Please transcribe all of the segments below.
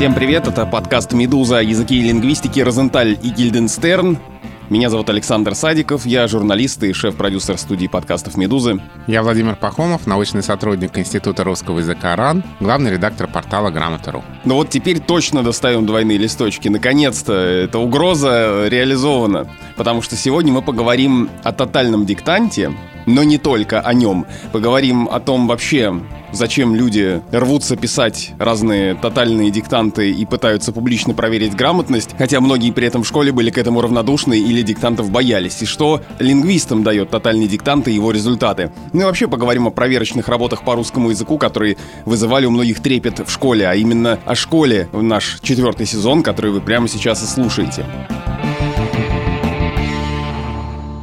Всем привет, это подкаст «Медуза. Языки и лингвистики. Розенталь и Гильденстерн». Меня зовут Александр Садиков, я журналист и шеф-продюсер студии подкастов «Медузы». Я Владимир Пахомов, научный сотрудник Института русского языка РАН, главный редактор портала «Грамота.ру». Ну вот теперь точно доставим двойные листочки. Наконец-то эта угроза реализована. Потому что сегодня мы поговорим о тотальном диктанте, но не только о нем. Поговорим о том вообще, зачем люди рвутся писать разные тотальные диктанты и пытаются публично проверить грамотность, хотя многие при этом в школе были к этому равнодушны или диктантов боялись, и что лингвистам дает тотальный диктант и его результаты. Ну и вообще поговорим о проверочных работах по русскому языку, которые вызывали у многих трепет в школе, а именно о школе в наш четвертый сезон, который вы прямо сейчас и слушаете.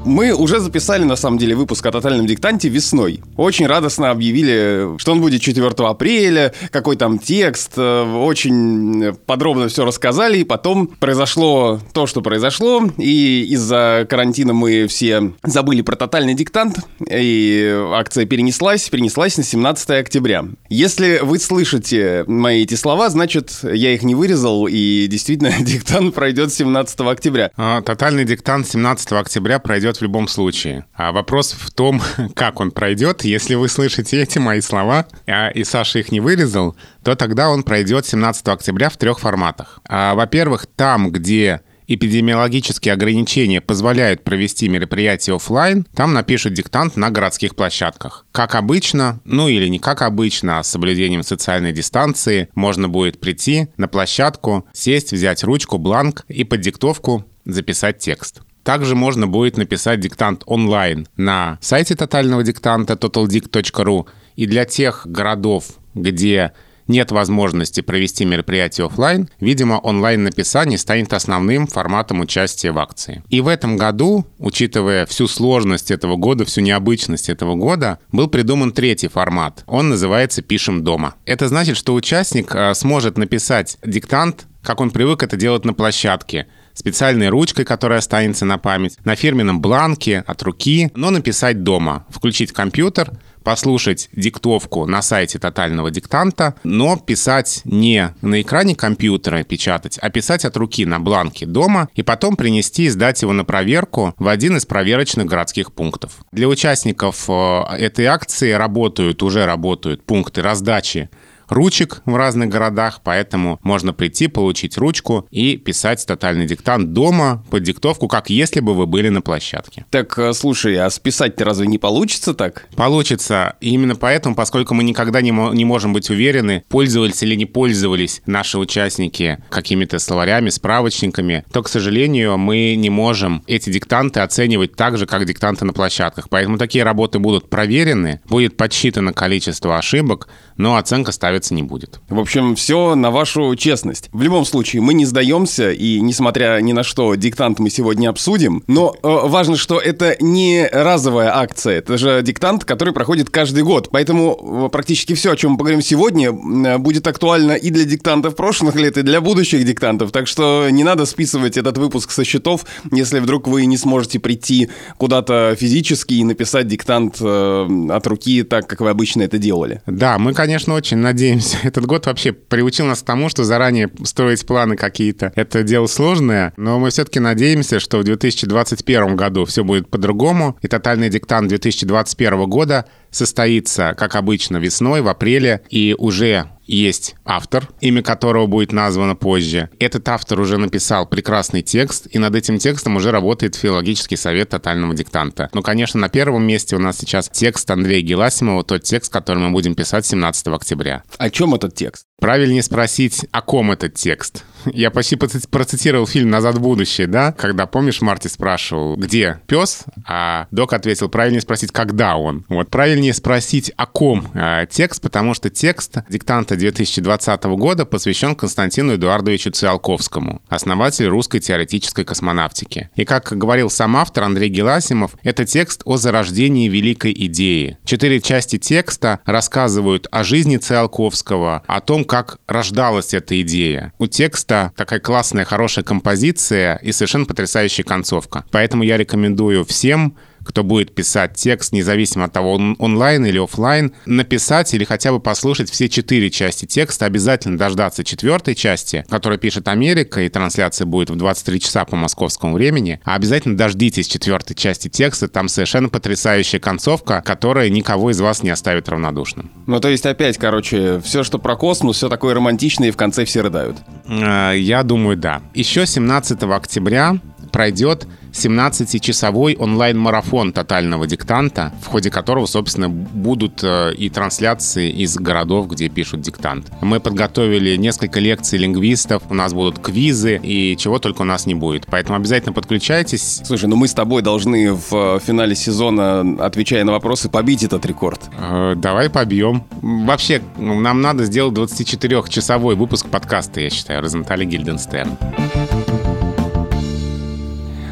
Мы уже записали, на самом деле, выпуск о тотальном диктанте весной. Очень радостно объявили, что он будет 4 апреля, какой там текст, э, очень подробно все рассказали, и потом произошло то, что произошло, и из-за карантина мы все забыли про тотальный диктант, и акция перенеслась, перенеслась на 17 октября. Если вы слышите мои эти слова, значит, я их не вырезал, и действительно диктант пройдет 17 октября. А, тотальный диктант 17 октября пройдет в любом случае. А вопрос в том, как он пройдет. Если вы слышите эти мои слова, а, и Саша их не вырезал, то тогда он пройдет 17 октября в трех форматах. А, во-первых, там, где эпидемиологические ограничения позволяют провести мероприятие офлайн, там напишут диктант на городских площадках. Как обычно, ну или не как обычно, а с соблюдением социальной дистанции, можно будет прийти на площадку, сесть, взять ручку, бланк и под диктовку записать текст. Также можно будет написать диктант онлайн на сайте тотального диктанта totaldict.ru. И для тех городов, где нет возможности провести мероприятие офлайн, видимо, онлайн-написание станет основным форматом участия в акции. И в этом году, учитывая всю сложность этого года, всю необычность этого года, был придуман третий формат. Он называется «Пишем дома». Это значит, что участник а, сможет написать диктант, как он привык это делать на площадке, специальной ручкой, которая останется на память, на фирменном бланке от руки, но написать дома, включить компьютер, послушать диктовку на сайте тотального диктанта, но писать не на экране компьютера печатать, а писать от руки на бланке дома и потом принести и сдать его на проверку в один из проверочных городских пунктов. Для участников э, этой акции работают, уже работают пункты раздачи ручек в разных городах, поэтому можно прийти, получить ручку и писать тотальный диктант дома под диктовку, как если бы вы были на площадке. Так, э, слушай, а списать-то разве не получится так? Получится. И именно поэтому, поскольку мы никогда не, не можем быть уверены, пользовались или не пользовались наши участники какими-то словарями, справочниками, то, к сожалению, мы не можем эти диктанты оценивать так же, как диктанты на площадках. Поэтому такие работы будут проверены, будет подсчитано количество ошибок, но оценка ставится не будет. В общем, все на вашу честность. В любом случае, мы не сдаемся, и несмотря ни на что, диктант мы сегодня обсудим. Но э, важно, что это не разовая акция, это же диктант, который проходит каждый год. Поэтому э, практически все, о чем мы поговорим сегодня, э, будет актуально и для диктантов прошлых лет, и для будущих диктантов. Так что не надо списывать этот выпуск со счетов, если вдруг вы не сможете прийти куда-то физически и написать диктант э, от руки так, как вы обычно это делали. Да, мы, конечно, конечно, очень надеемся. Этот год вообще приучил нас к тому, что заранее строить планы какие-то. Это дело сложное, но мы все-таки надеемся, что в 2021 году все будет по-другому, и тотальный диктант 2021 года состоится, как обычно, весной, в апреле, и уже есть автор, имя которого будет названо позже. Этот автор уже написал прекрасный текст, и над этим текстом уже работает филологический совет тотального диктанта. Ну, конечно, на первом месте у нас сейчас текст Андрея Геласимова, тот текст, который мы будем писать 17 октября. О чем этот текст? Правильнее спросить, о ком этот текст. Я почти процитировал фильм «Назад в будущее», да? Когда, помнишь, Марти спрашивал, где пес? А док ответил, правильнее спросить, когда он. Вот правильнее спросить, о ком а, текст, потому что текст диктанта 2020 года посвящен Константину Эдуардовичу Циолковскому, основателю русской теоретической космонавтики. И, как говорил сам автор Андрей Геласимов, это текст о зарождении великой идеи. Четыре части текста рассказывают о жизни Циолковского, о том, как рождалась эта идея. У текста такая классная, хорошая композиция и совершенно потрясающая концовка. Поэтому я рекомендую всем кто будет писать текст, независимо от того, он онлайн или офлайн, написать или хотя бы послушать все четыре части текста, обязательно дождаться четвертой части, которую пишет Америка, и трансляция будет в 23 часа по московскому времени. А обязательно дождитесь четвертой части текста, там совершенно потрясающая концовка, которая никого из вас не оставит равнодушным. Ну, то есть опять, короче, все, что про космос, все такое романтичное, и в конце все рыдают. Э, я думаю, да. Еще 17 октября пройдет 17-часовой онлайн-марафон тотального диктанта, в ходе которого, собственно, будут э, и трансляции из городов, где пишут диктант. Мы подготовили несколько лекций лингвистов, у нас будут квизы и чего только у нас не будет. Поэтому обязательно подключайтесь. Слушай, ну мы с тобой должны в финале сезона, отвечая на вопросы, побить этот рекорд. Э, давай побьем. Вообще, нам надо сделать 24-часовой выпуск подкаста, я считаю, Розентали Гильденстерн.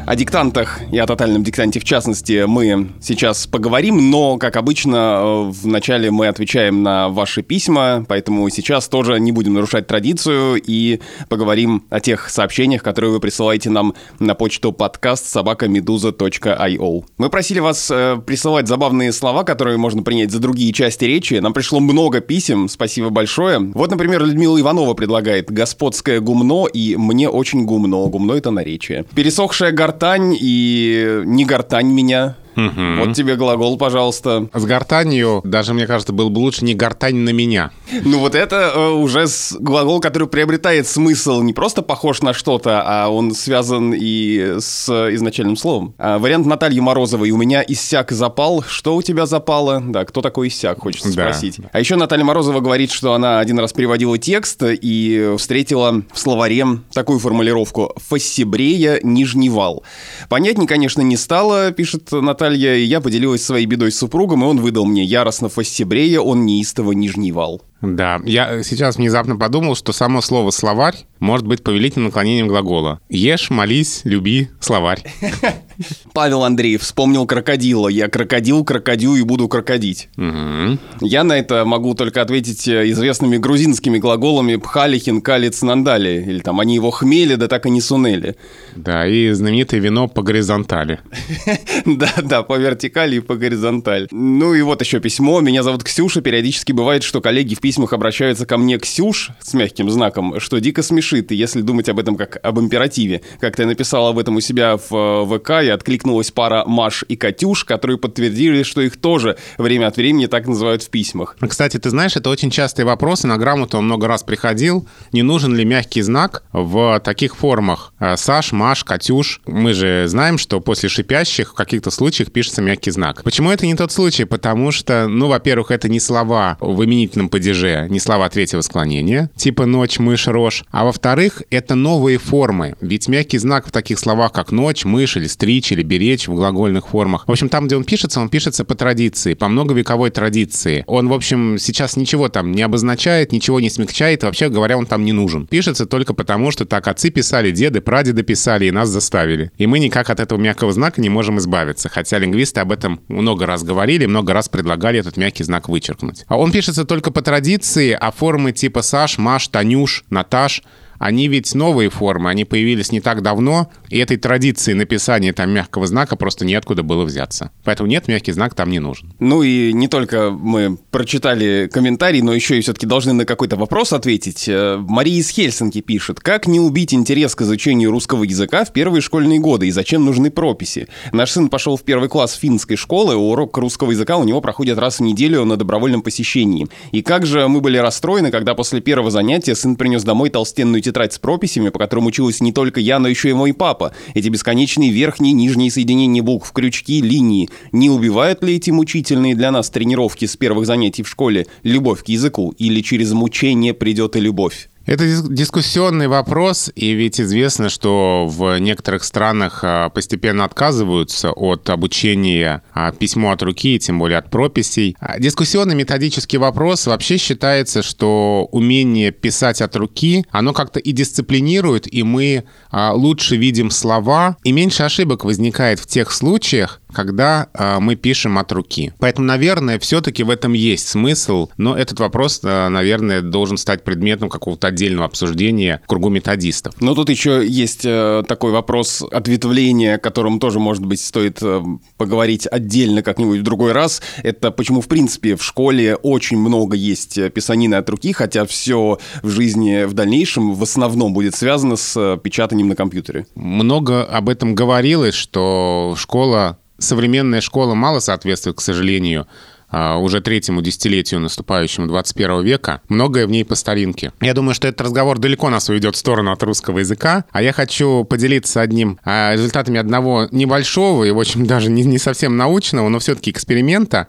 О диктантах и о тотальном диктанте в частности мы сейчас поговорим, но, как обычно, э, вначале мы отвечаем на ваши письма, поэтому сейчас тоже не будем нарушать традицию и поговорим о тех сообщениях, которые вы присылаете нам на почту подкаст собакамедуза.io. Мы просили вас э, присылать забавные слова, которые можно принять за другие части речи. Нам пришло много писем, спасибо большое. Вот, например, Людмила Иванова предлагает «господское гумно» и «мне очень гумно». Гумно — это наречие. «Пересохшая гортань гортань и не гортань меня. Угу. Вот тебе глагол, пожалуйста. С гортанью, даже, мне кажется, было бы лучше не гортань на меня. Ну вот это э, уже с, глагол, который приобретает смысл, не просто похож на что-то, а он связан и с изначальным словом. А, вариант Натальи Морозовой. У меня иссяк запал. Что у тебя запало? Да, кто такой иссяк, хочется да. спросить. А еще Наталья Морозова говорит, что она один раз переводила текст и встретила в словаре такую формулировку «фассибрея нижний вал». Понятнее, конечно, не стало, пишет Наталья Наталья, и я поделилась своей бедой с супругом, и он выдал мне яростно фастебрея, он неистово нижний вал. Да, я сейчас внезапно подумал, что само слово «словарь» может быть повелительным наклонением глагола. Ешь, молись, люби, словарь. Павел Андреев вспомнил крокодила. Я крокодил, крокодю и буду крокодить. Угу. Я на это могу только ответить э, известными грузинскими глаголами пхали, хинкали, цнандали. Или там они его хмели, да так и не сунели. Да, и знаменитое вино по горизонтали. Да-да, по вертикали и по горизонтали. Ну и вот еще письмо. Меня зовут Ксюша. Периодически бывает, что коллеги в письмах обращаются ко мне Ксюш с мягким знаком, что дико смешит. И если думать об этом как об императиве, как ты написал об этом у себя в э, ВК, и откликнулась пара Маш и Катюш, которые подтвердили, что их тоже время от времени так называют в письмах. Кстати, ты знаешь, это очень частый вопрос, и на грамоту он много раз приходил. Не нужен ли мягкий знак в таких формах? Э, Саш, Маш, Катюш. Мы же знаем, что после шипящих в каких-то случаях пишется мягкий знак. Почему это не тот случай? Потому что, ну, во-первых, это не слова в именительном падеже, не слова третьего склонения, типа ночь, мышь, рожь. А во-вторых, это новые формы. Ведь мягкий знак в таких словах, как ночь, мышь или стричь, или беречь в глагольных формах. В общем, там, где он пишется, он пишется по традиции, по многовековой традиции. Он, в общем, сейчас ничего там не обозначает, ничего не смягчает, вообще говоря, он там не нужен. Пишется только потому, что так отцы писали, деды, прадеды писали и нас заставили. И мы никак от этого мягкого знака не можем избавиться, хотя лингвисты об этом много раз говорили, много раз предлагали этот мягкий знак вычеркнуть. А он пишется только по традиции, а формы типа Саш, Маш, Танюш, Наташ — они ведь новые формы, они появились не так давно, и этой традиции написания там мягкого знака просто неоткуда было взяться. Поэтому нет, мягкий знак там не нужен. Ну и не только мы прочитали комментарий, но еще и все-таки должны на какой-то вопрос ответить. Э, Мария из Хельсинки пишет, как не убить интерес к изучению русского языка в первые школьные годы и зачем нужны прописи? Наш сын пошел в первый класс финской школы, урок русского языка у него проходит раз в неделю на добровольном посещении. И как же мы были расстроены, когда после первого занятия сын принес домой толстенную тетрадь с прописями, по которым училась не только я, но еще и мой папа. Эти бесконечные верхние и нижние соединения букв, крючки, линии. Не убивают ли эти мучительные для нас тренировки с первых занятий в школе любовь к языку? Или через мучение придет и любовь? Это дискуссионный вопрос, и ведь известно, что в некоторых странах а, постепенно отказываются от обучения а, письму от руки, тем более от прописей. А, дискуссионный методический вопрос вообще считается, что умение писать от руки, оно как-то и дисциплинирует, и мы лучше видим слова, и меньше ошибок возникает в тех случаях, когда э, мы пишем от руки. Поэтому, наверное, все-таки в этом есть смысл, но этот вопрос, э, наверное, должен стать предметом какого-то отдельного обсуждения в кругу методистов. Но тут еще есть э, такой вопрос ответвления, о котором тоже, может быть, стоит э, поговорить отдельно как-нибудь в другой раз. Это почему, в принципе, в школе очень много есть э, писанины от руки, хотя все в жизни в дальнейшем в основном будет связано с э, печатанием на компьютере. Много об этом говорилось, что школа, современная школа мало соответствует, к сожалению, а, уже третьему десятилетию наступающему 21 века, многое в ней по старинке. Я думаю, что этот разговор далеко нас уведет в сторону от русского языка, а я хочу поделиться одним а, результатами одного небольшого и, в общем, даже не, не совсем научного, но все-таки эксперимента,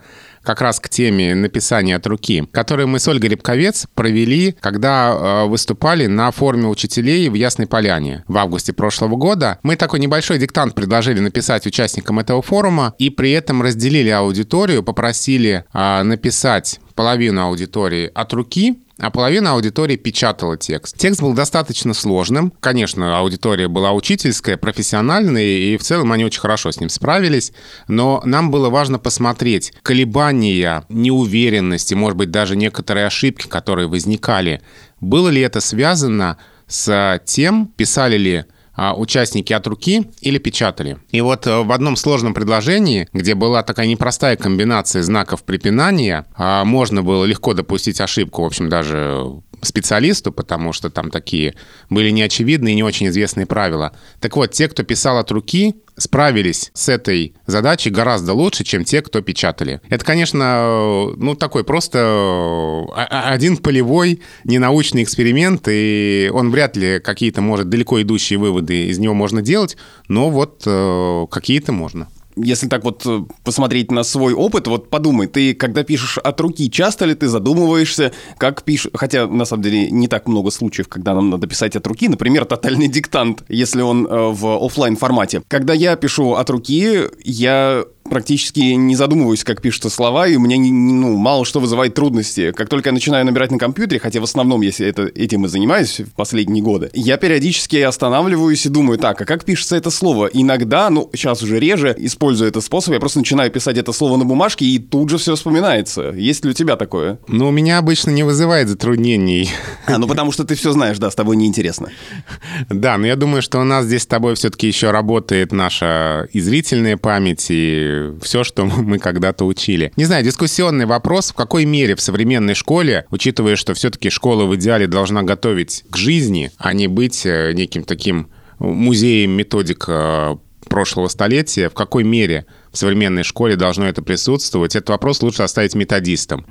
как раз к теме написания от руки, которую мы с Ольгой Рябковец провели, когда э, выступали на форуме учителей в Ясной Поляне в августе прошлого года. Мы такой небольшой диктант предложили написать участникам этого форума и при этом разделили аудиторию, попросили э, написать половину аудитории от руки, а половина аудитории печатала текст. Текст был достаточно сложным. Конечно, аудитория была учительская, профессиональная, и в целом они очень хорошо с ним справились. Но нам было важно посмотреть колебания, неуверенности, может быть, даже некоторые ошибки, которые возникали. Было ли это связано с тем, писали ли участники от руки или печатали. И вот э, в одном сложном предложении, где была такая непростая комбинация знаков препинания, а, можно было легко допустить ошибку, в общем, даже специалисту, потому что там такие были неочевидные и не очень известные правила. Так вот, те, кто писал от руки, справились с этой задачей гораздо лучше, чем те, кто печатали. Это, конечно, ну, такой просто э, один полевой ненаучный эксперимент, и он вряд ли какие-то, может, далеко идущие выводы из него можно делать, но вот э, какие-то можно если так вот э, посмотреть на свой опыт, вот подумай, ты когда пишешь от руки, часто ли ты задумываешься, как пишешь, хотя на самом деле не так много случаев, когда нам надо писать от руки, например, тотальный диктант, если он э, в офлайн формате. Когда я пишу от руки, я практически не задумываюсь, как пишутся слова, и у меня ну, мало что вызывает трудности. Как только я начинаю набирать на компьютере, хотя в основном, если это, этим и занимаюсь в последние годы, я периодически останавливаюсь и думаю, так, а как пишется это слово? Иногда, ну, сейчас уже реже, используя этот способ, я просто начинаю писать это слово на бумажке, и тут же все вспоминается. Есть ли у тебя такое? Ну, у меня обычно не вызывает затруднений. А, ну потому что ты все знаешь, да, с тобой неинтересно. Да, но я думаю, что у нас здесь с тобой все-таки еще работает наша и зрительная память, и все, что мы когда-то учили. Не знаю, дискуссионный вопрос, в какой мере в современной школе, учитывая, что все-таки школа в идеале должна готовить к жизни, а не быть э, неким таким музеем методик э, прошлого столетия, в какой мере в современной школе должно это присутствовать, этот вопрос лучше оставить методистам.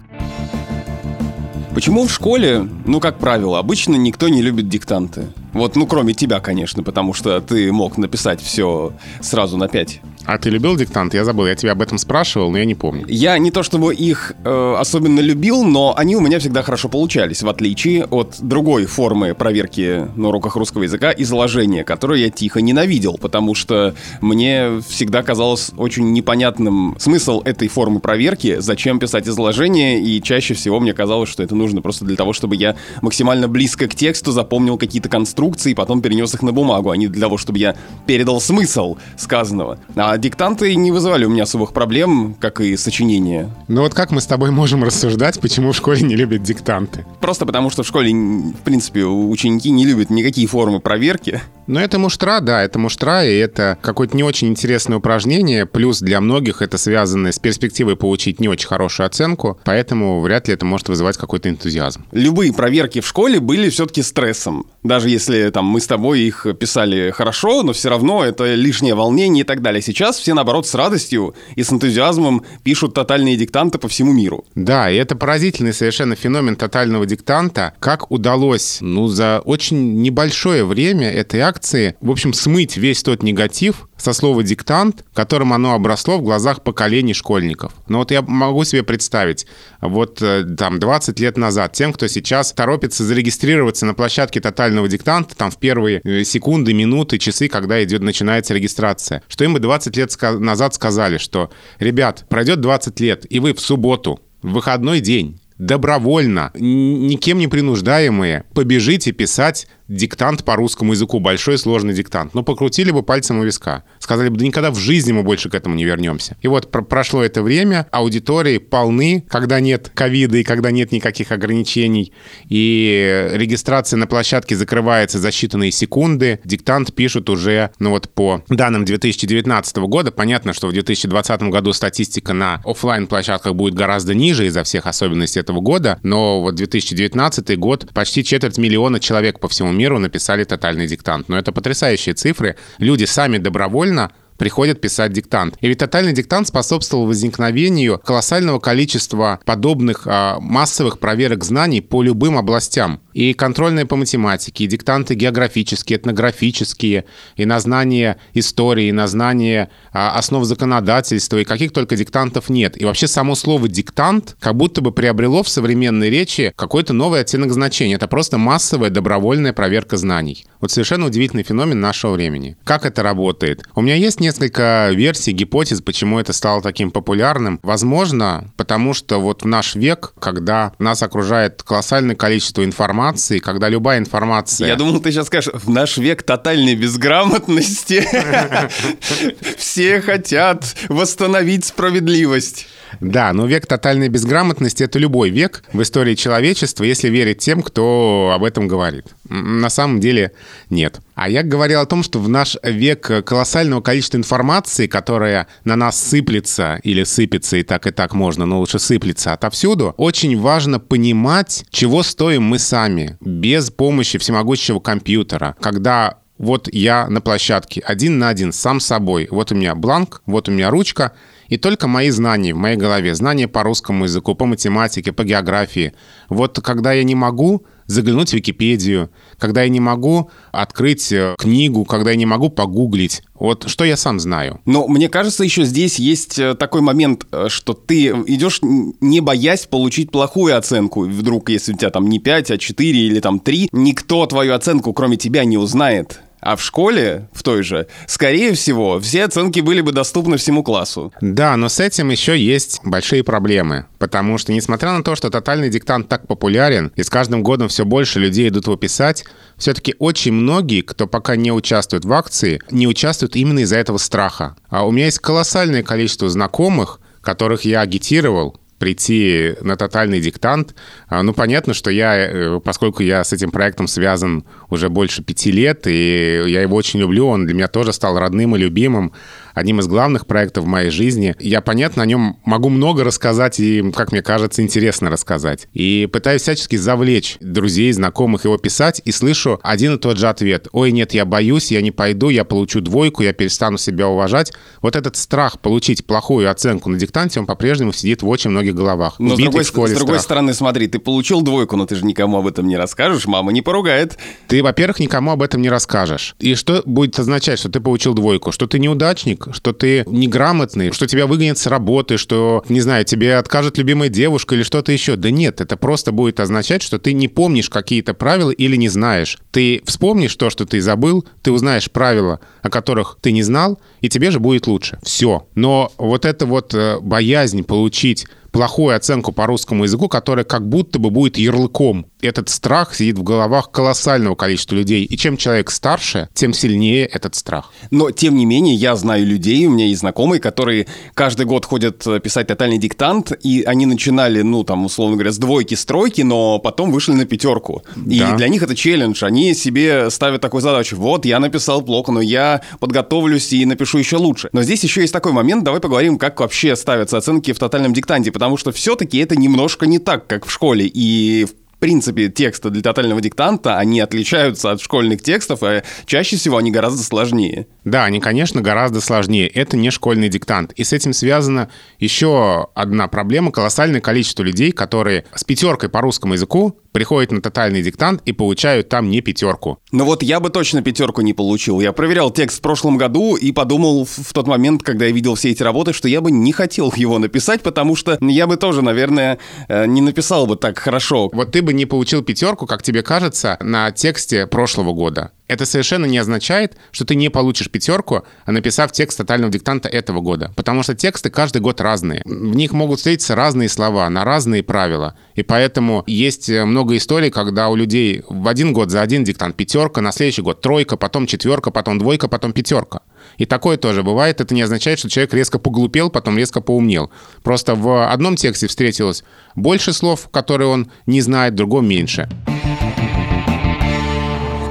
Почему в школе, ну, как правило, обычно никто не любит диктанты? Вот, ну, кроме тебя, конечно, потому что ты мог написать все сразу на 5. А ты любил диктант? Я забыл, я тебя об этом спрашивал, но я не помню. Я не то чтобы их э, особенно любил, но они у меня всегда хорошо получались, в отличие от другой формы проверки на уроках русского языка изложения, которую я тихо ненавидел, потому что мне всегда казалось очень непонятным смысл этой формы проверки, зачем писать изложение, и чаще всего мне казалось, что это нужно просто для того, чтобы я максимально близко к тексту запомнил какие-то конструкции и потом перенес их на бумагу, а не для того, чтобы я передал смысл сказанного. А диктанты не вызывали у меня особых проблем, как и сочинения. Ну вот как мы с тобой можем рассуждать, почему в школе не любят диктанты? Просто потому, что в школе, в принципе, ученики не любят никакие формы проверки. Ну, это муштра, да, это муштра, и это какое-то не очень интересное упражнение, плюс для многих это связано с перспективой получить не очень хорошую оценку, поэтому вряд ли это может вызывать какой-то энтузиазм. Любые проверки в школе были все-таки стрессом. Даже если там мы с тобой их писали хорошо, но все равно это лишнее волнение и так далее. Сейчас все, наоборот, с радостью и с энтузиазмом пишут тотальные диктанты по всему миру. Да, и это поразительный совершенно феномен тотального диктанта. Как удалось, ну, за очень небольшое время этой акции в общем, смыть весь тот негатив со слова «диктант», которым оно обросло в глазах поколений школьников. Но вот я могу себе представить, вот э, там 20 лет назад, тем, кто сейчас торопится зарегистрироваться на площадке тотального диктанта, там в первые э, секунды, минуты, часы, когда идет, начинается регистрация, что им бы 20 лет назад сказали, что, ребят, пройдет 20 лет, и вы в субботу, в выходной день, добровольно, никем не принуждаемые, побежите писать диктант по русскому языку, большой сложный диктант. Ну, покрутили бы пальцем у виска. Сказали бы, да никогда в жизни мы больше к этому не вернемся. И вот про прошло это время, аудитории полны, когда нет ковида и когда нет никаких ограничений. И регистрация на площадке закрывается за считанные секунды. Диктант пишут уже, ну вот по данным 2019 года. Понятно, что в 2020 году статистика на офлайн площадках будет гораздо ниже из-за всех особенностей этого года. Но вот 2019 год почти четверть миллиона человек по всему миру написали тотальный диктант. Но это потрясающие цифры. Люди сами добровольно приходят писать диктант. И ведь тотальный диктант способствовал возникновению колоссального количества подобных а, массовых проверок знаний по любым областям. И контрольные по математике, и диктанты географические, этнографические, и на знание истории, и на знание а, основ законодательства, и каких только диктантов нет. И вообще само слово «диктант» как будто бы приобрело в современной речи какой-то новый оттенок значения. Это просто массовая добровольная проверка знаний. Вот совершенно удивительный феномен нашего времени. Как это работает? У меня есть несколько версий, гипотез, почему это стало таким популярным. Возможно, потому что вот в наш век, когда нас окружает колоссальное количество информации, когда любая информация... Я думал, ты сейчас скажешь, в наш век тотальной безграмотности все хотят восстановить справедливость. Да, но век тотальной безграмотности — это любой век в истории человечества, если верить тем, кто об этом говорит. На самом деле нет. А я говорил о том, что в наш век колоссального количества информации, которая на нас сыплется или сыпется, и так и так можно, но лучше сыплется отовсюду, очень важно понимать, чего стоим мы сами, без помощи всемогущего компьютера. Когда вот я на площадке один на один, сам собой. Вот у меня бланк, вот у меня ручка, и только мои знания в моей голове, знания по русскому языку, по математике, по географии. Вот когда я не могу заглянуть в Википедию, когда я не могу открыть э, книгу, когда я не могу погуглить. Вот что я сам знаю. Но мне кажется, еще здесь есть э, такой момент, э, что ты идешь не боясь получить плохую оценку. Вдруг, если у тебя там не 5, а 4 или там 3, никто твою оценку, кроме тебя, не узнает. А в школе, в той же, скорее всего, все оценки были бы доступны всему классу. Да, но с этим еще есть большие проблемы. Потому что, несмотря на то, что тотальный диктант так популярен, и с каждым годом все больше людей идут его писать, все-таки очень многие, кто пока не участвует в акции, не участвуют именно из-за этого страха. А у меня есть колоссальное количество знакомых, которых я агитировал, прийти на тотальный диктант. А, ну, понятно, что я, э, поскольку я с этим проектом связан уже больше пяти лет, и я его очень люблю, он для меня тоже стал родным и любимым, одним из главных проектов в моей жизни. Я, понятно, о нем могу много рассказать и, как мне кажется, интересно рассказать. И пытаюсь всячески завлечь друзей, знакомых его писать, и слышу один и тот же ответ. «Ой, нет, я боюсь, я не пойду, я получу двойку, я перестану себя уважать». Вот этот страх получить плохую оценку на диктанте, он по-прежнему сидит в очень многих головах. Но с другой, с другой стороны, смотри, ты получил двойку, но ты же никому об этом не расскажешь, мама не поругает. Ты, во-первых, никому об этом не расскажешь. И что будет означать, что ты получил двойку? Что ты неудачник, что ты неграмотный, что тебя выгонят с работы, что, не знаю, тебе откажет любимая девушка или что-то еще. Да нет, это просто будет означать, что ты не помнишь какие-то правила или не знаешь. Ты вспомнишь то, что ты забыл, ты узнаешь правила, о которых ты не знал, и тебе же будет лучше. Все. Но вот эта вот э, боязнь получить плохую оценку по русскому языку, которая как будто бы будет ярлыком. Этот страх сидит в головах колоссального количества людей. И чем человек старше, тем сильнее этот страх. Но, тем не менее, я знаю людей, у меня есть знакомые, которые каждый год ходят э, писать тотальный диктант, и они начинали, ну, там, условно говоря, с двойки-стройки, но потом вышли на пятерку. И да. для них это челлендж. Они себе ставят такую задачу. Вот, я написал плохо, но я подготовлюсь и напишу еще лучше. Но здесь еще есть такой момент, давай поговорим, как вообще ставятся оценки в тотальном диктанте, потому потому что все-таки это немножко не так, как в школе. И в принципе, тексты для тотального диктанта, они отличаются от школьных текстов, а чаще всего они гораздо сложнее. Да, они, конечно, гораздо сложнее. Это не школьный диктант. И с этим связана еще одна проблема. Колоссальное количество людей, которые с пятеркой по русскому языку приходят на тотальный диктант и получают там не пятерку. Ну вот я бы точно пятерку не получил. Я проверял текст в прошлом году и подумал в тот момент, когда я видел все эти работы, что я бы не хотел его написать, потому что я бы тоже, наверное, э, не написал бы так хорошо. Вот ты бы не получил пятерку, как тебе кажется, на тексте прошлого года. Это совершенно не означает, что ты не получишь пятерку, написав текст тотального диктанта этого года. Потому что тексты каждый год разные. В них могут встретиться разные слова, на разные правила. И поэтому есть э, много историй, когда у людей в один год за один диктант пятерка, на следующий год тройка, потом четверка, потом двойка, потом пятерка. И такое тоже бывает. Это не означает, что человек резко поглупел, потом резко поумнел. Просто в одном тексте встретилось больше слов, которые он не знает, в другом меньше.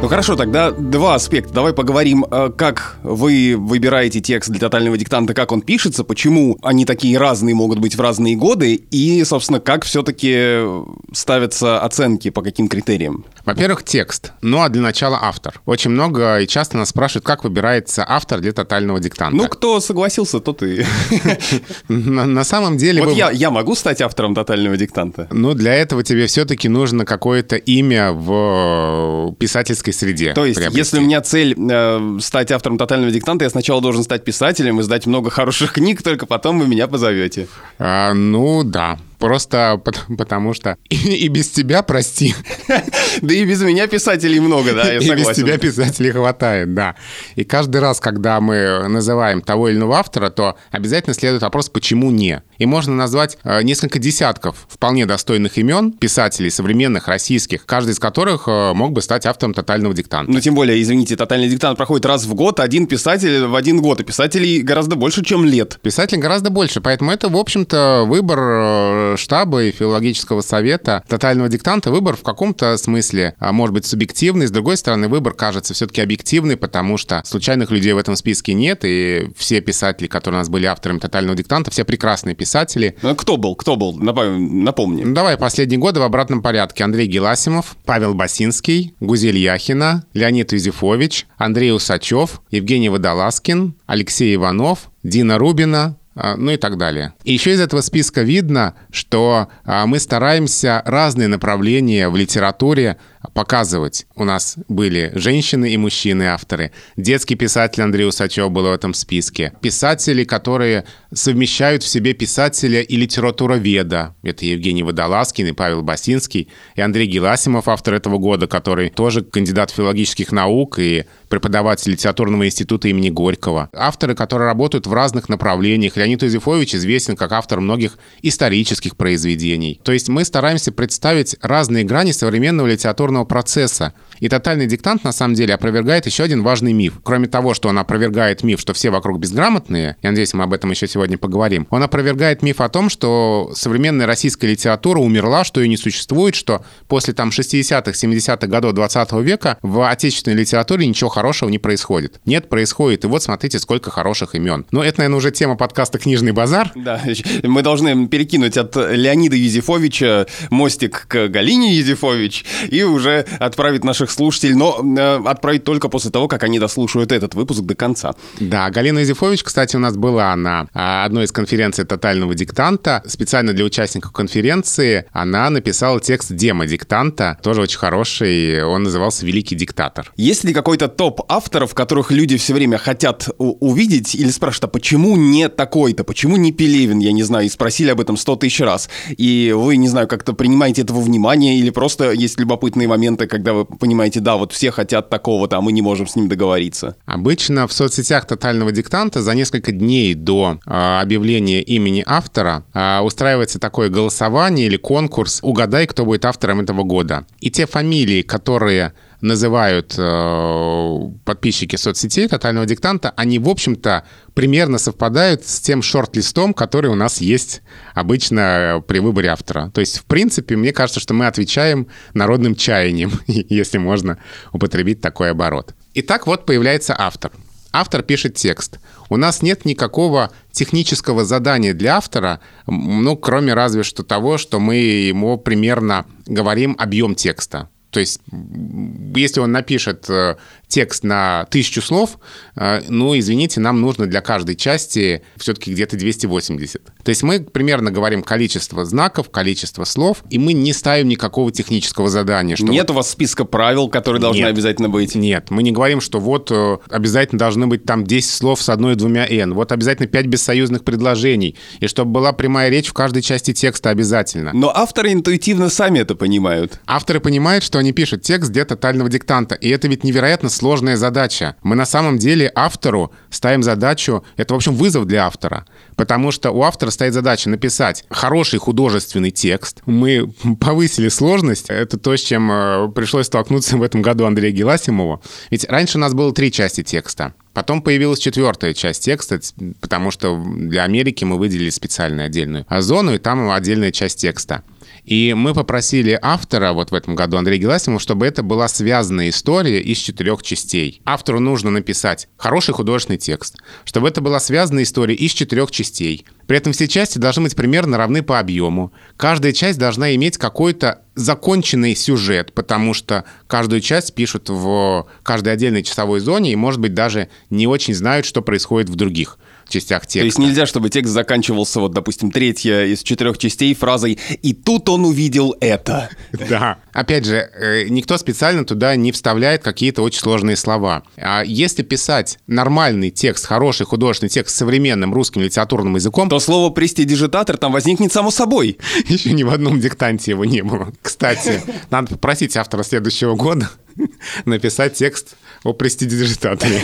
Ну хорошо, тогда два аспекта. Давай поговорим, э, как вы выбираете текст для тотального диктанта, как он пишется, почему они такие разные могут быть в разные годы, и, собственно, как все-таки ставятся оценки, по каким критериям. Во-первых, текст. Ну а для начала автор. Очень много и часто нас спрашивают, как выбирается автор для тотального диктанта. Ну, кто согласился, тот и... На самом деле... Вот я могу стать автором тотального диктанта? Ну, для этого тебе все-таки нужно какое-то имя в писательской среде. То есть, приобрести. если у меня цель э, стать автором тотального диктанта, я сначала должен стать писателем и сдать много хороших книг, только потом вы меня позовете. А, ну да. Просто потому что и, и без тебя, прости. Да и без меня писателей много, да, я согласен. И без тебя писателей хватает, да. И каждый раз, когда мы называем того или иного автора, то обязательно следует вопрос, почему не. И можно назвать э, несколько десятков вполне достойных имен писателей современных, российских, каждый из которых э, мог бы стать автором тотального диктанта. Ну, тем более, извините, тотальный диктант проходит раз в год, один писатель в один год, и писателей гораздо больше, чем лет. Писателей гораздо больше, поэтому это, в общем-то, выбор э, штаба и филологического совета тотального диктанта, выбор в каком-то смысле, а может быть, субъективный, с другой стороны, выбор кажется все-таки объективный, потому что случайных людей в этом списке нет, и все писатели, которые у нас были авторами тотального диктанта, все прекрасные писатели. Ну, кто был? Кто был? Напомни. Ну, давай, последние годы в обратном порядке. Андрей Геласимов, Павел Басинский, Гузель Яхина, Леонид Юзефович, Андрей Усачев, Евгений Водолазкин, Алексей Иванов, Дина Рубина, а, ну и так далее. И еще из этого списка видно, что а, мы стараемся разные направления в литературе показывать. У нас были женщины и мужчины-авторы. Детский писатель Андрей Усачев был в этом списке. Писатели, которые совмещают в себе писателя и литературоведа. Это Евгений Водолазкин и Павел Басинский. И Андрей Геласимов, автор этого года, который тоже кандидат филологических наук и преподаватель литературного института имени Горького. Авторы, которые работают в разных направлениях. Леонид Юзефович известен как автор многих исторических произведений. То есть мы стараемся представить разные грани современного литературного процесса. И тотальный диктант, на самом деле, опровергает еще один важный миф. Кроме того, что он опровергает миф, что все вокруг безграмотные, я надеюсь, мы об этом еще сегодня поговорим, он опровергает миф о том, что современная российская литература умерла, что ее не существует, что после там 60-х, 70-х годов 20 века в отечественной литературе ничего хорошего не происходит. Нет, происходит. И вот смотрите, сколько хороших имен. Но это, наверное, уже тема подкаста «Книжный базар». Да, мы должны перекинуть от Леонида Юзефовича мостик к Галине Юзефович и уже отправить наших слушателей, но э, отправить только после того, как они дослушают этот выпуск до конца. Да, Галина Юзефович, кстати, у нас была на а, одной из конференций тотального диктанта. Специально для участников конференции она написала текст демо-диктанта, тоже очень хороший. Он назывался «Великий диктатор». Есть ли какой-то топ авторов, которых люди все время хотят увидеть или спрашивают, а почему не такой-то, почему не Пелевин, я не знаю, и спросили об этом сто тысяч раз. И вы, не знаю, как-то принимаете этого внимание или просто есть любопытные моменты, когда вы понимаете, да, вот все хотят такого-то, а мы не можем с ним договориться? Обычно в соцсетях тотального диктанта за несколько дней до э, объявления имени автора э, устраивается такое голосование или конкурс «Угадай, кто будет автором этого года». И те фамилии, которые называют э, подписчики соцсетей тотального диктанта, они, в общем-то, примерно совпадают с тем шорт-листом, который у нас есть обычно при выборе автора. То есть, в принципе, мне кажется, что мы отвечаем народным чаянием, если можно употребить такой оборот. Итак, вот появляется автор. Автор пишет текст. У нас нет никакого технического задания для автора, ну, кроме разве что того, что мы ему примерно говорим объем текста. То есть, если он напишет э, текст на тысячу слов, э, ну, извините, нам нужно для каждой части все-таки где-то 280. То есть мы примерно говорим количество знаков, количество слов, и мы не ставим никакого технического задания. Что Нет вот... у вас списка правил, которые должны Нет. обязательно быть? Нет, мы не говорим, что вот э, обязательно должны быть там 10 слов с одной-двумя «н», вот обязательно 5 бессоюзных предложений, и чтобы была прямая речь в каждой части текста обязательно. Но авторы интуитивно сами это понимают. Авторы понимают, что они пишут текст для тотального диктанта, и это ведь невероятно сложная задача. Мы на самом деле автору ставим задачу, это, в общем, вызов для автора, потому что у автора стоит задача написать хороший художественный текст. Мы повысили сложность, это то, с чем э, пришлось столкнуться в этом году Андрею Геласимову. Ведь раньше у нас было три части текста. Потом появилась четвертая часть текста, потому что для Америки мы выделили специальную отдельную зону, и там отдельная часть текста. И мы попросили автора вот в этом году, Андрея Геласимова, чтобы это была связанная история из четырех частей. Автору нужно написать хороший художественный текст, чтобы это была связанная история из четырех частей. При этом все части должны быть примерно равны по объему. Каждая часть должна иметь какой-то законченный сюжет, потому что каждую часть пишут в каждой отдельной часовой зоне и, может быть, даже не очень знают, что происходит в других частях текста. То есть нельзя, чтобы текст заканчивался, вот, допустим, третья из четырех частей фразой «И тут он увидел это». Да. Опять же, э, никто специально туда не вставляет какие-то очень сложные слова. А если писать нормальный текст, хороший художественный текст с современным русским литературным языком... То слово «престидижитатор» там возникнет само собой. Еще ни в одном диктанте его не было. Кстати, надо попросить автора следующего года написать текст о престидижитаторе.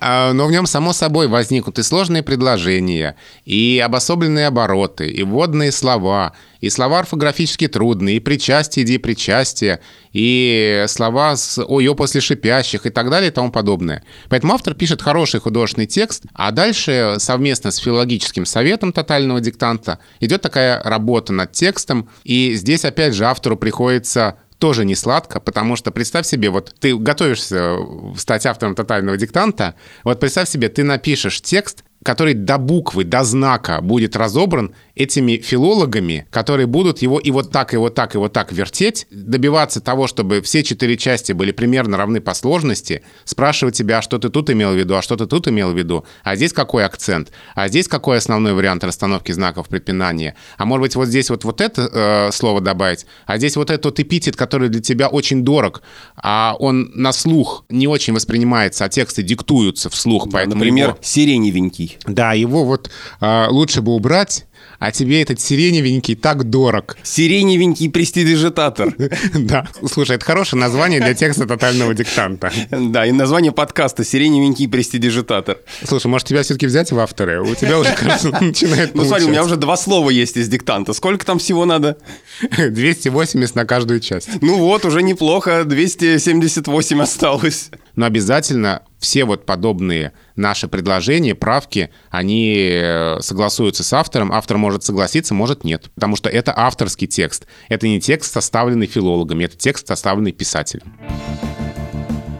А, но в нем, само собой, возникнут и сложные предложения, и обособленные обороты, и вводные слова, и слова орфографически трудные, и причастие, иди причастие, и слова с «ой, после шипящих» и так далее и тому подобное. Поэтому автор пишет хороший художественный текст, а дальше совместно с филологическим советом тотального диктанта идет такая работа над текстом, и здесь опять же автору приходится тоже не сладко, потому что представь себе, вот ты готовишься стать автором тотального диктанта, вот представь себе, ты напишешь текст, который до буквы, до знака будет разобран этими филологами, которые будут его и вот так, и вот так, и вот так вертеть, добиваться того, чтобы все четыре части были примерно равны по сложности, спрашивать тебя, а что ты тут имел в виду, а что ты тут имел в виду, а здесь какой акцент, а здесь какой основной вариант расстановки знаков препинания, а может быть вот здесь вот, вот это э, слово добавить, а здесь вот этот эпитет, который для тебя очень дорог, а он на слух не очень воспринимается, а тексты диктуются вслух, поэтому Например, его... сиреневенький. Да, его вот э, лучше бы убрать, а тебе этот сиреневенький так дорог. Сиреневенький престидижитатор. Да. Слушай, это хорошее название для текста тотального диктанта. Да, и название подкаста «Сиреневенький престидижитатор». Слушай, может, тебя все-таки взять в авторы? У тебя уже, кажется, начинает Ну, смотри, у меня уже два слова есть из диктанта. Сколько там всего надо? 280 на каждую часть. Ну вот, уже неплохо. 278 осталось. Но обязательно все вот подобные наши предложения, правки, они э, согласуются с автором. Автор может согласиться, может нет. Потому что это авторский текст. Это не текст, составленный филологами, это текст, составленный писателем.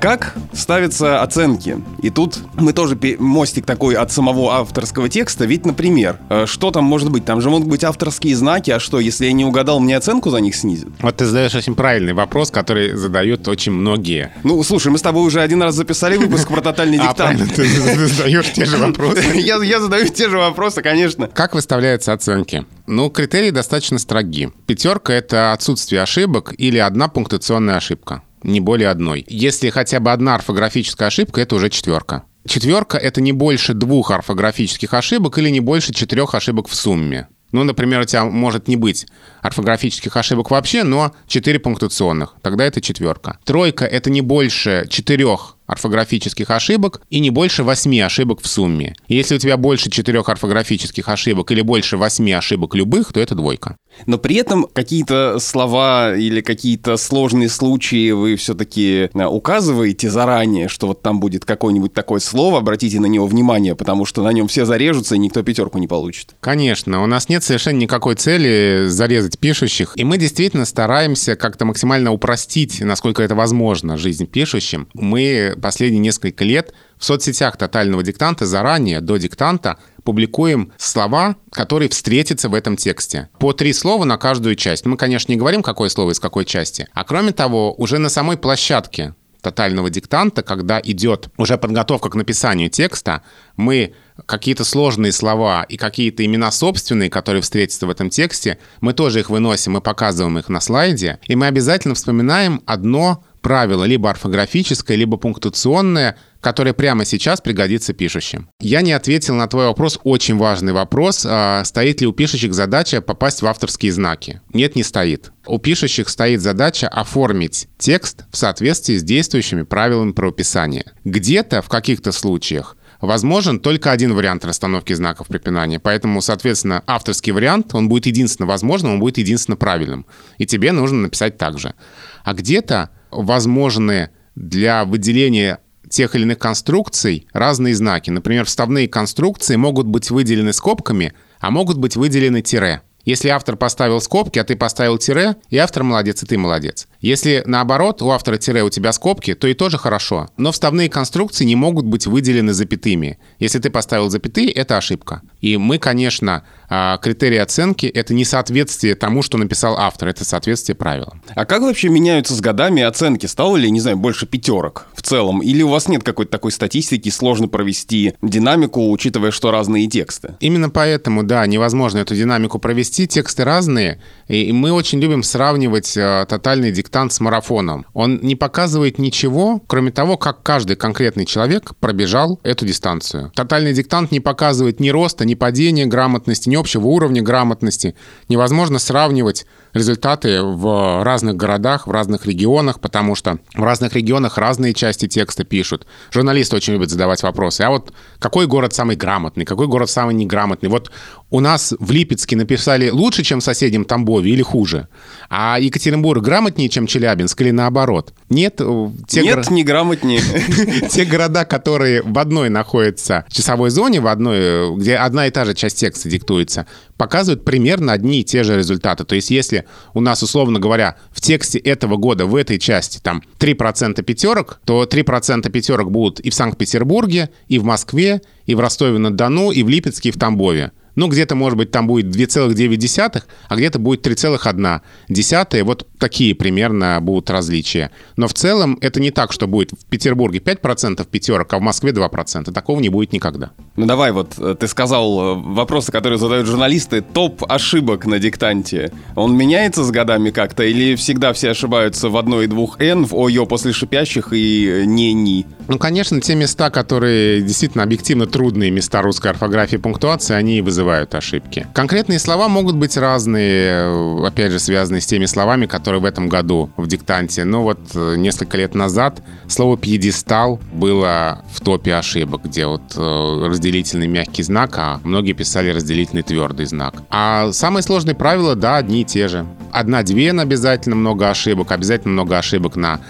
Как ставятся оценки? И тут мы тоже мостик такой от самого авторского текста. Ведь, например, э, что там может быть? Там же могут быть авторские знаки, а что, если я не угадал, мне оценку за них снизят? Вот ты задаешь очень правильный вопрос, который задают очень многие. Ну, слушай, мы с тобой уже один раз записали выпуск про тотальный а, диктант. А, ты задаешь те же вопросы. Я задаю те же вопросы, конечно. Как выставляются оценки? Ну, критерии достаточно строги. Пятерка — это отсутствие ошибок или одна пунктуационная ошибка не более одной. Если хотя бы одна орфографическая ошибка, это уже четверка. Четверка — это не больше двух орфографических ошибок или не больше четырех ошибок в сумме. Ну, например, у тебя может не быть орфографических ошибок вообще, но 4 пунктуационных. Тогда это четверка. Тройка — это не больше четырех орфографических ошибок и не больше 8 ошибок в сумме. Если у тебя больше 4 орфографических ошибок или больше 8 ошибок любых, то это двойка. Но при этом какие-то слова или какие-то сложные случаи вы все-таки э, указываете заранее, что вот там будет какое-нибудь такое слово, обратите на него внимание, потому что на нем все зарежутся и никто пятерку не получит. Конечно, у нас нет совершенно никакой цели зарезать пишущих, и мы действительно стараемся как-то максимально упростить, насколько это возможно, жизнь пишущим. Мы последние несколько лет в соцсетях тотального диктанта заранее, до диктанта, публикуем слова, которые встретятся в этом тексте. По три слова на каждую часть. Мы, конечно, не говорим, какое слово из какой части. А кроме того, уже на самой площадке тотального диктанта, когда идет уже подготовка к написанию текста, мы какие-то сложные слова и какие-то имена собственные, которые встретятся в этом тексте, мы тоже их выносим и показываем их на слайде, и мы обязательно вспоминаем одно правило, либо орфографическое, либо пунктуационное, который прямо сейчас пригодится пишущим. Я не ответил на твой вопрос, очень важный вопрос. А, стоит ли у пишущих задача попасть в авторские знаки? Нет, не стоит. У пишущих стоит задача оформить текст в соответствии с действующими правилами правописания. Где-то, в каких-то случаях, возможен только один вариант расстановки знаков препинания. Поэтому, соответственно, авторский вариант, он будет единственно возможным, он будет единственно правильным. И тебе нужно написать так же. А где-то возможны для выделения тех или иных конструкций разные знаки. Например, вставные конструкции могут быть выделены скобками, а могут быть выделены тире. Если автор поставил скобки, а ты поставил тире, и автор молодец, и ты молодец. Если наоборот, у автора тире у тебя скобки, то и тоже хорошо. Но вставные конструкции не могут быть выделены запятыми. Если ты поставил запятые, это ошибка. И мы, конечно, а, критерии оценки — это не соответствие тому, что написал автор, это соответствие правилам. А как вообще меняются с годами оценки? Стало ли, не знаю, больше пятерок в целом? Или у вас нет какой-то такой статистики, сложно провести динамику, учитывая, что разные тексты? Именно поэтому, да, невозможно эту динамику провести. Тексты разные, и мы очень любим сравнивать э, тотальный диктант с марафоном. Он не показывает ничего, кроме того, как каждый конкретный человек пробежал эту дистанцию. Тотальный диктант не показывает ни роста, ни падения грамотности, ни общего уровня грамотности. Невозможно сравнивать результаты в разных городах, в разных регионах, потому что в разных регионах разные части текста пишут. Журналисты очень любят задавать вопросы. А вот какой город самый грамотный, какой город самый неграмотный? Вот у нас в Липецке написали лучше, чем в соседнем Тамбове или хуже, а Екатеринбург грамотнее, чем Челябинск или наоборот? Нет, э, те Нет, гор... не грамотнее. Те города, которые в одной находятся часовой зоне, в одной, э, где одна и та же часть текста диктуется, показывают примерно одни и те же результаты. То есть если у нас, условно говоря, в тексте этого года в этой части там 3% пятерок, то 3% пятерок будут и в Санкт-Петербурге, и в Москве, и в Ростове-на-Дону, и в Липецке, и в Тамбове. Ну, где-то, может быть, там будет 2,9, а где-то будет 3,1. Вот такие примерно будут различия. Но в целом это не так, что будет в Петербурге 5% пятерок, а в Москве 2%. Такого не будет никогда. Ну давай вот, э, ты сказал э, вопросы, которые задают журналисты, топ ошибок на диктанте. Он меняется с годами как-то или всегда все ошибаются в одной и двух «н», в «ОЙО» после шипящих и «не-ни»? Ну, конечно, те места, которые действительно объективно трудные места русской орфографии и пунктуации, они вызывают ошибки. Конкретные слова могут быть разные, э, опять же, связанные с теми словами, которые в этом году в диктанте. Но вот несколько лет назад слово «пьедестал» было в топе ошибок, где вот разделительный мягкий знак, а многие писали разделительный твердый знак. А самые сложные правила, да, одни и те же. Одна-две обязательно много ошибок, обязательно много ошибок на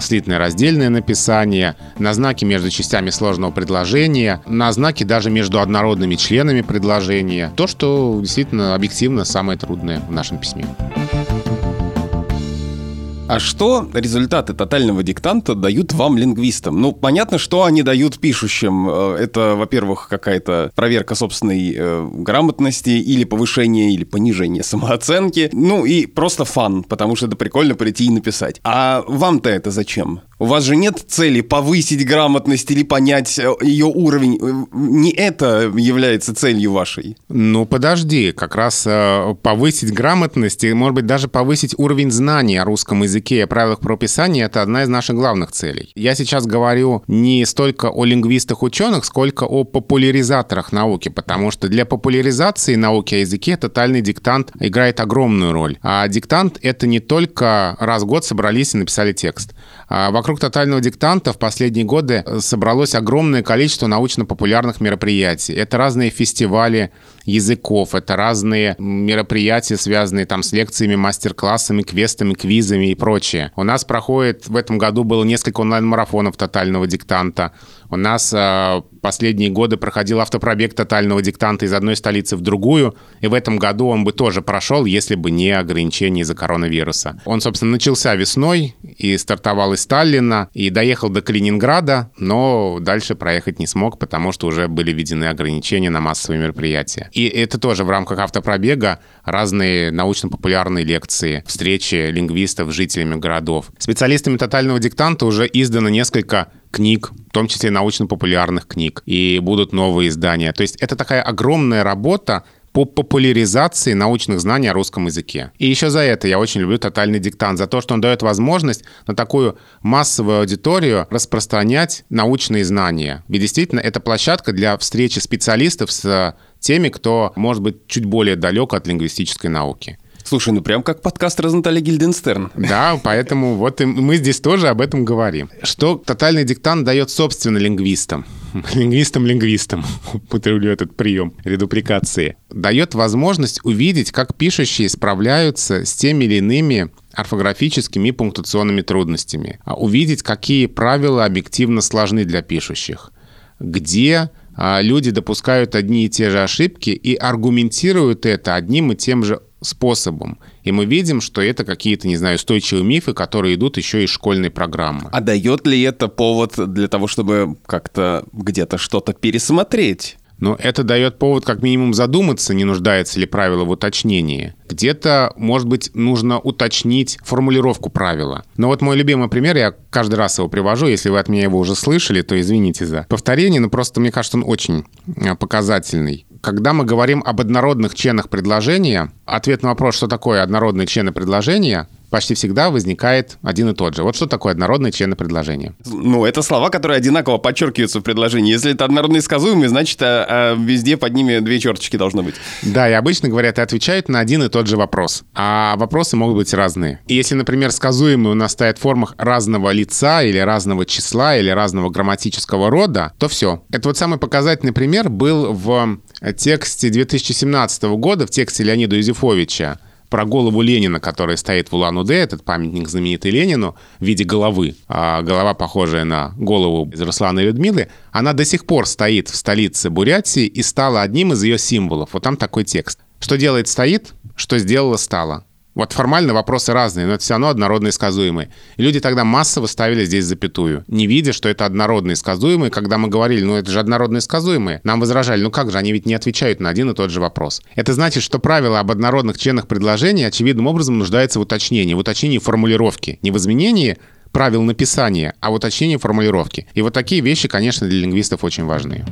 слитное раздельное написание, на знаки между частями сложного предложения, на знаки даже между однородными членами предложения. То, что действительно объективно самое трудное в нашем письме. А что результаты тотального диктанта дают вам, лингвистам? Ну, понятно, что они дают пишущим. Э, это, во-первых, какая-то проверка собственной э, грамотности или повышение, или понижение самооценки. Ну и просто фан, потому что это прикольно прийти и написать. А вам-то это зачем? У вас же нет цели повысить грамотность или понять э, ее уровень. Э, не это является целью вашей. Ну, подожди. Как раз э, повысить грамотность и, может быть, даже повысить уровень знаний о русском языке и о правилах прописания — это одна из наших главных целей. Я сейчас говорю не столько о лингвистах-ученых, сколько о популяризаторах науки, потому что для популяризации науки о языке тотальный диктант играет огромную роль. А диктант — это не только раз в год собрались и написали текст. А вокруг тотального диктанта в последние годы собралось огромное количество научно-популярных мероприятий. Это разные фестивали языков, это разные мероприятия, связанные там с лекциями, мастер-классами, квестами, квизами и прочее. У нас проходит, в этом году было несколько онлайн-марафонов тотального диктанта. У нас э, последние годы проходил автопробег тотального диктанта из одной столицы в другую, и в этом году он бы тоже прошел, если бы не ограничения из-за коронавируса. Он, собственно, начался весной и стартовал из Сталина, и доехал до Калининграда, но дальше проехать не смог, потому что уже были введены ограничения на массовые мероприятия. И это тоже в рамках автопробега разные научно-популярные лекции, встречи лингвистов с жителями городов. Специалистами тотального диктанта уже издано несколько книг, в том числе научно-популярных книг, и будут новые издания. То есть это такая огромная работа по популяризации научных знаний о русском языке. И еще за это я очень люблю «Тотальный диктант», за то, что он дает возможность на такую массовую аудиторию распространять научные знания. Ведь действительно, это площадка для встречи специалистов с теми, кто может быть чуть более далек от лингвистической науки. Слушай, ну прям как подкаст Розенталя Гильденстерн. Да, поэтому вот и мы здесь тоже об этом говорим. Что тотальный диктант дает, собственно, лингвистам? Лингвистам-лингвистам, употреблю этот прием редупликации. Дает возможность увидеть, как пишущие справляются с теми или иными орфографическими и пунктуационными трудностями. А увидеть, какие правила объективно сложны для пишущих. Где а, люди допускают одни и те же ошибки и аргументируют это одним и тем же способом. И мы видим, что это какие-то, не знаю, устойчивые мифы, которые идут еще из школьной программы. А дает ли это повод для того, чтобы как-то где-то что-то пересмотреть? Но это дает повод как минимум задуматься, не нуждается ли правило в уточнении. Где-то, может быть, нужно уточнить формулировку правила. Но вот мой любимый пример, я каждый раз его привожу, если вы от меня его уже слышали, то извините за повторение, но просто мне кажется, он очень э, показательный. Когда мы говорим об однородных членах предложения, ответ на вопрос, что такое однородные члены предложения, почти всегда возникает один и тот же. Вот что такое однородные члены предложения? Ну, это слова, которые одинаково подчеркиваются в предложении. Если это однородные сказуемые, значит, а, а везде под ними две черточки должно быть. Да, и обычно говорят и отвечают на один и тот же вопрос. А вопросы могут быть разные. И если, например, сказуемые у нас стоят в формах разного лица или разного числа или разного грамматического рода, то все. Это вот самый показательный пример был в тексте 2017 года, в тексте Леонида Юзефовича про голову Ленина, которая стоит в Улан-Удэ, этот памятник знаменитый Ленину в виде головы, а голова, похожая на голову из Руслана и Людмилы, она до сих пор стоит в столице Бурятии и стала одним из ее символов. Вот там такой текст. Что делает стоит, что сделала стала. Вот формально вопросы разные, но это все равно однородные сказуемые. И люди тогда массово ставили здесь запятую, не видя, что это однородные сказуемые. Когда мы говорили, ну это же однородные сказуемые, нам возражали, ну как же, они ведь не отвечают на один и тот же вопрос. Это значит, что правило об однородных членах предложения очевидным образом нуждается в уточнении, в уточнении формулировки, не в изменении правил написания, а в уточнении формулировки. И вот такие вещи, конечно, для лингвистов очень важны.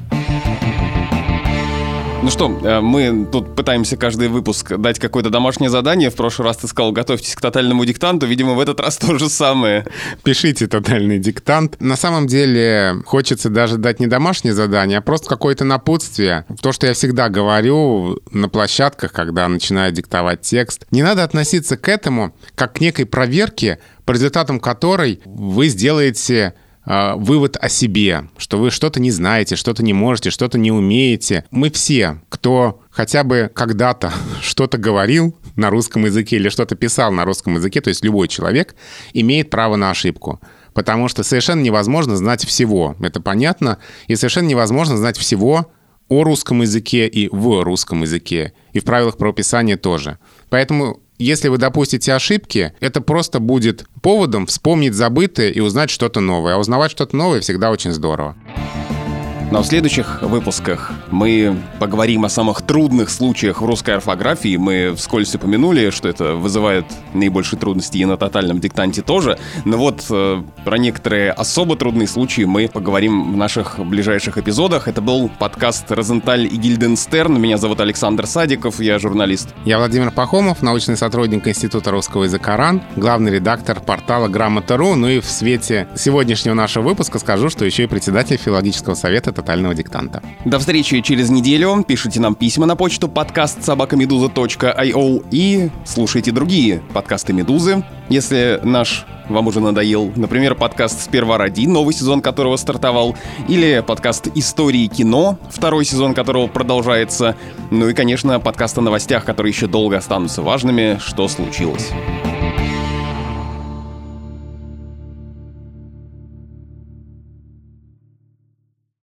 Ну что, э, мы тут пытаемся каждый выпуск дать какое-то домашнее задание. В прошлый раз ты сказал, готовьтесь к тотальному диктанту. Видимо, в этот раз то же самое. Пишите тотальный диктант. На самом деле, хочется даже дать не домашнее задание, а просто какое-то напутствие. То, что я всегда говорю на площадках, когда начинаю диктовать текст. Не надо относиться к этому как к некой проверке, по результатам которой вы сделаете э, вывод о себе, что вы что-то не знаете, что-то не можете, что-то не умеете. Мы все, кто хотя бы когда-то что-то говорил на русском языке или что-то писал на русском языке, то есть любой человек, имеет право на ошибку. Потому что совершенно невозможно знать всего, это понятно, и совершенно невозможно знать всего о русском языке и в русском языке, и в правилах правописания тоже. Поэтому если вы допустите ошибки, это просто будет поводом вспомнить забытое и узнать что-то новое. А узнавать что-то новое всегда очень здорово. Но в следующих выпусках мы поговорим о самых трудных случаях в русской орфографии. Мы вскользь упомянули, что это вызывает наибольшие трудности и на тотальном диктанте тоже. Но вот э, про некоторые особо трудные случаи мы поговорим в наших ближайших эпизодах. Это был подкаст «Розенталь и Гильденстерн». Меня зовут Александр Садиков, я журналист. Я Владимир Пахомов, научный сотрудник Института русского языка РАН, главный редактор портала Грамота.ру. Ну и в свете сегодняшнего нашего выпуска скажу, что еще и председатель филологического совета тотального диктанта. До встречи через неделю. Пишите нам письма на почту подкаст собакамедуза.io и слушайте другие подкасты Медузы. Если наш вам уже надоел, например, подкаст «Сперва ради», новый сезон которого стартовал, или подкаст «Истории кино», второй сезон которого продолжается, ну и, конечно, подкаст о новостях, которые еще долго останутся важными, что случилось.